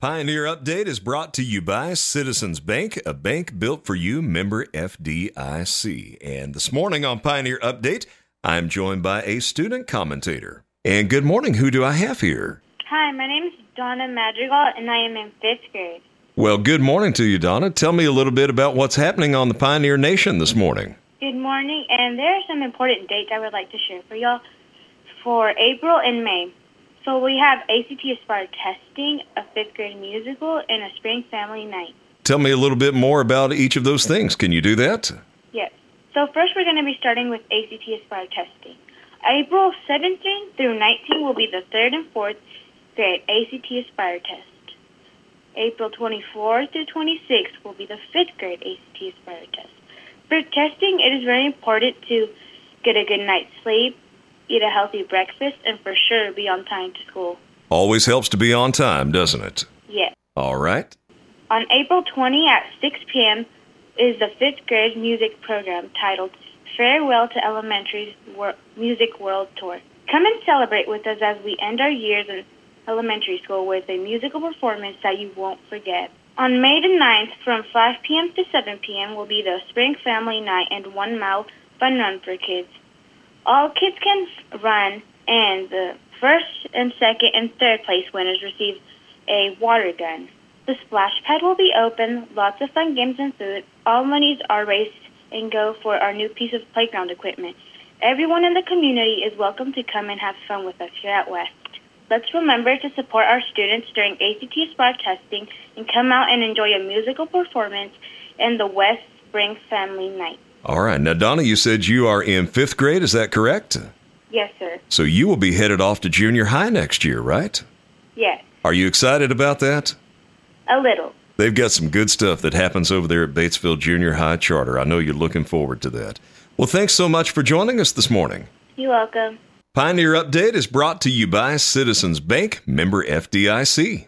Pioneer Update is brought to you by Citizens Bank, a bank built for you, member FDIC. And this morning on Pioneer Update, I'm joined by a student commentator. And good morning, who do I have here? Hi, my name is Danna Madrigal, and I am in fifth grade. Well, good morning to you, Danna. Tell me a little bit about what's happening on the Pioneer Nation this morning. Good morning, and there are some important dates I would like to share for y'all for April and May. So we have ACT Aspire testing, a fifth grade musical, and a spring family night. Tell me a little bit more about each of those things. Can you do that? Yes. So first we're going to be starting with ACT Aspire testing. April 17 through 19 will be the third and fourth grade ACT Aspire test. April 24 through 26 will be the fifth grade ACT Aspire test. For testing, it is very important to get a good night's sleep, eat a healthy breakfast, and for sure be on time to school. Always helps to be on time, doesn't it? Yes. All right. On April 20 at 6 p.m. is the fifth grade music program titled Farewell to Elementary's Wor- Music World Tour. Come and celebrate with us as we end our years in elementary school with a musical performance that you won't forget. On May the 9th, from 5 p.m. to 7 p.m., will be the Spring Family Night and One Mile Fun Run for kids. All kids can run, and the first and second and third place winners receive a water gun. The splash pad will be open, lots of fun games and food. All monies are raised and go for our new piece of playground equipment. Everyone in the community is welcome to come and have fun with us here at West. Let's remember to support our students during ACT Aspire testing and come out and enjoy a musical performance in the West Spring Family Night. All right. Now, Danna, you said you are in fifth grade. Is that correct? Yes, sir. So you will be headed off to junior high next year, right? Yes, Are you excited about that? a little. They've got some good stuff that happens over there at Batesville Junior High Charter. I know you're looking forward to that. Well, thanks so much for joining us this morning. You're welcome. Pioneer Update is brought to you by Citizens Bank, member FDIC.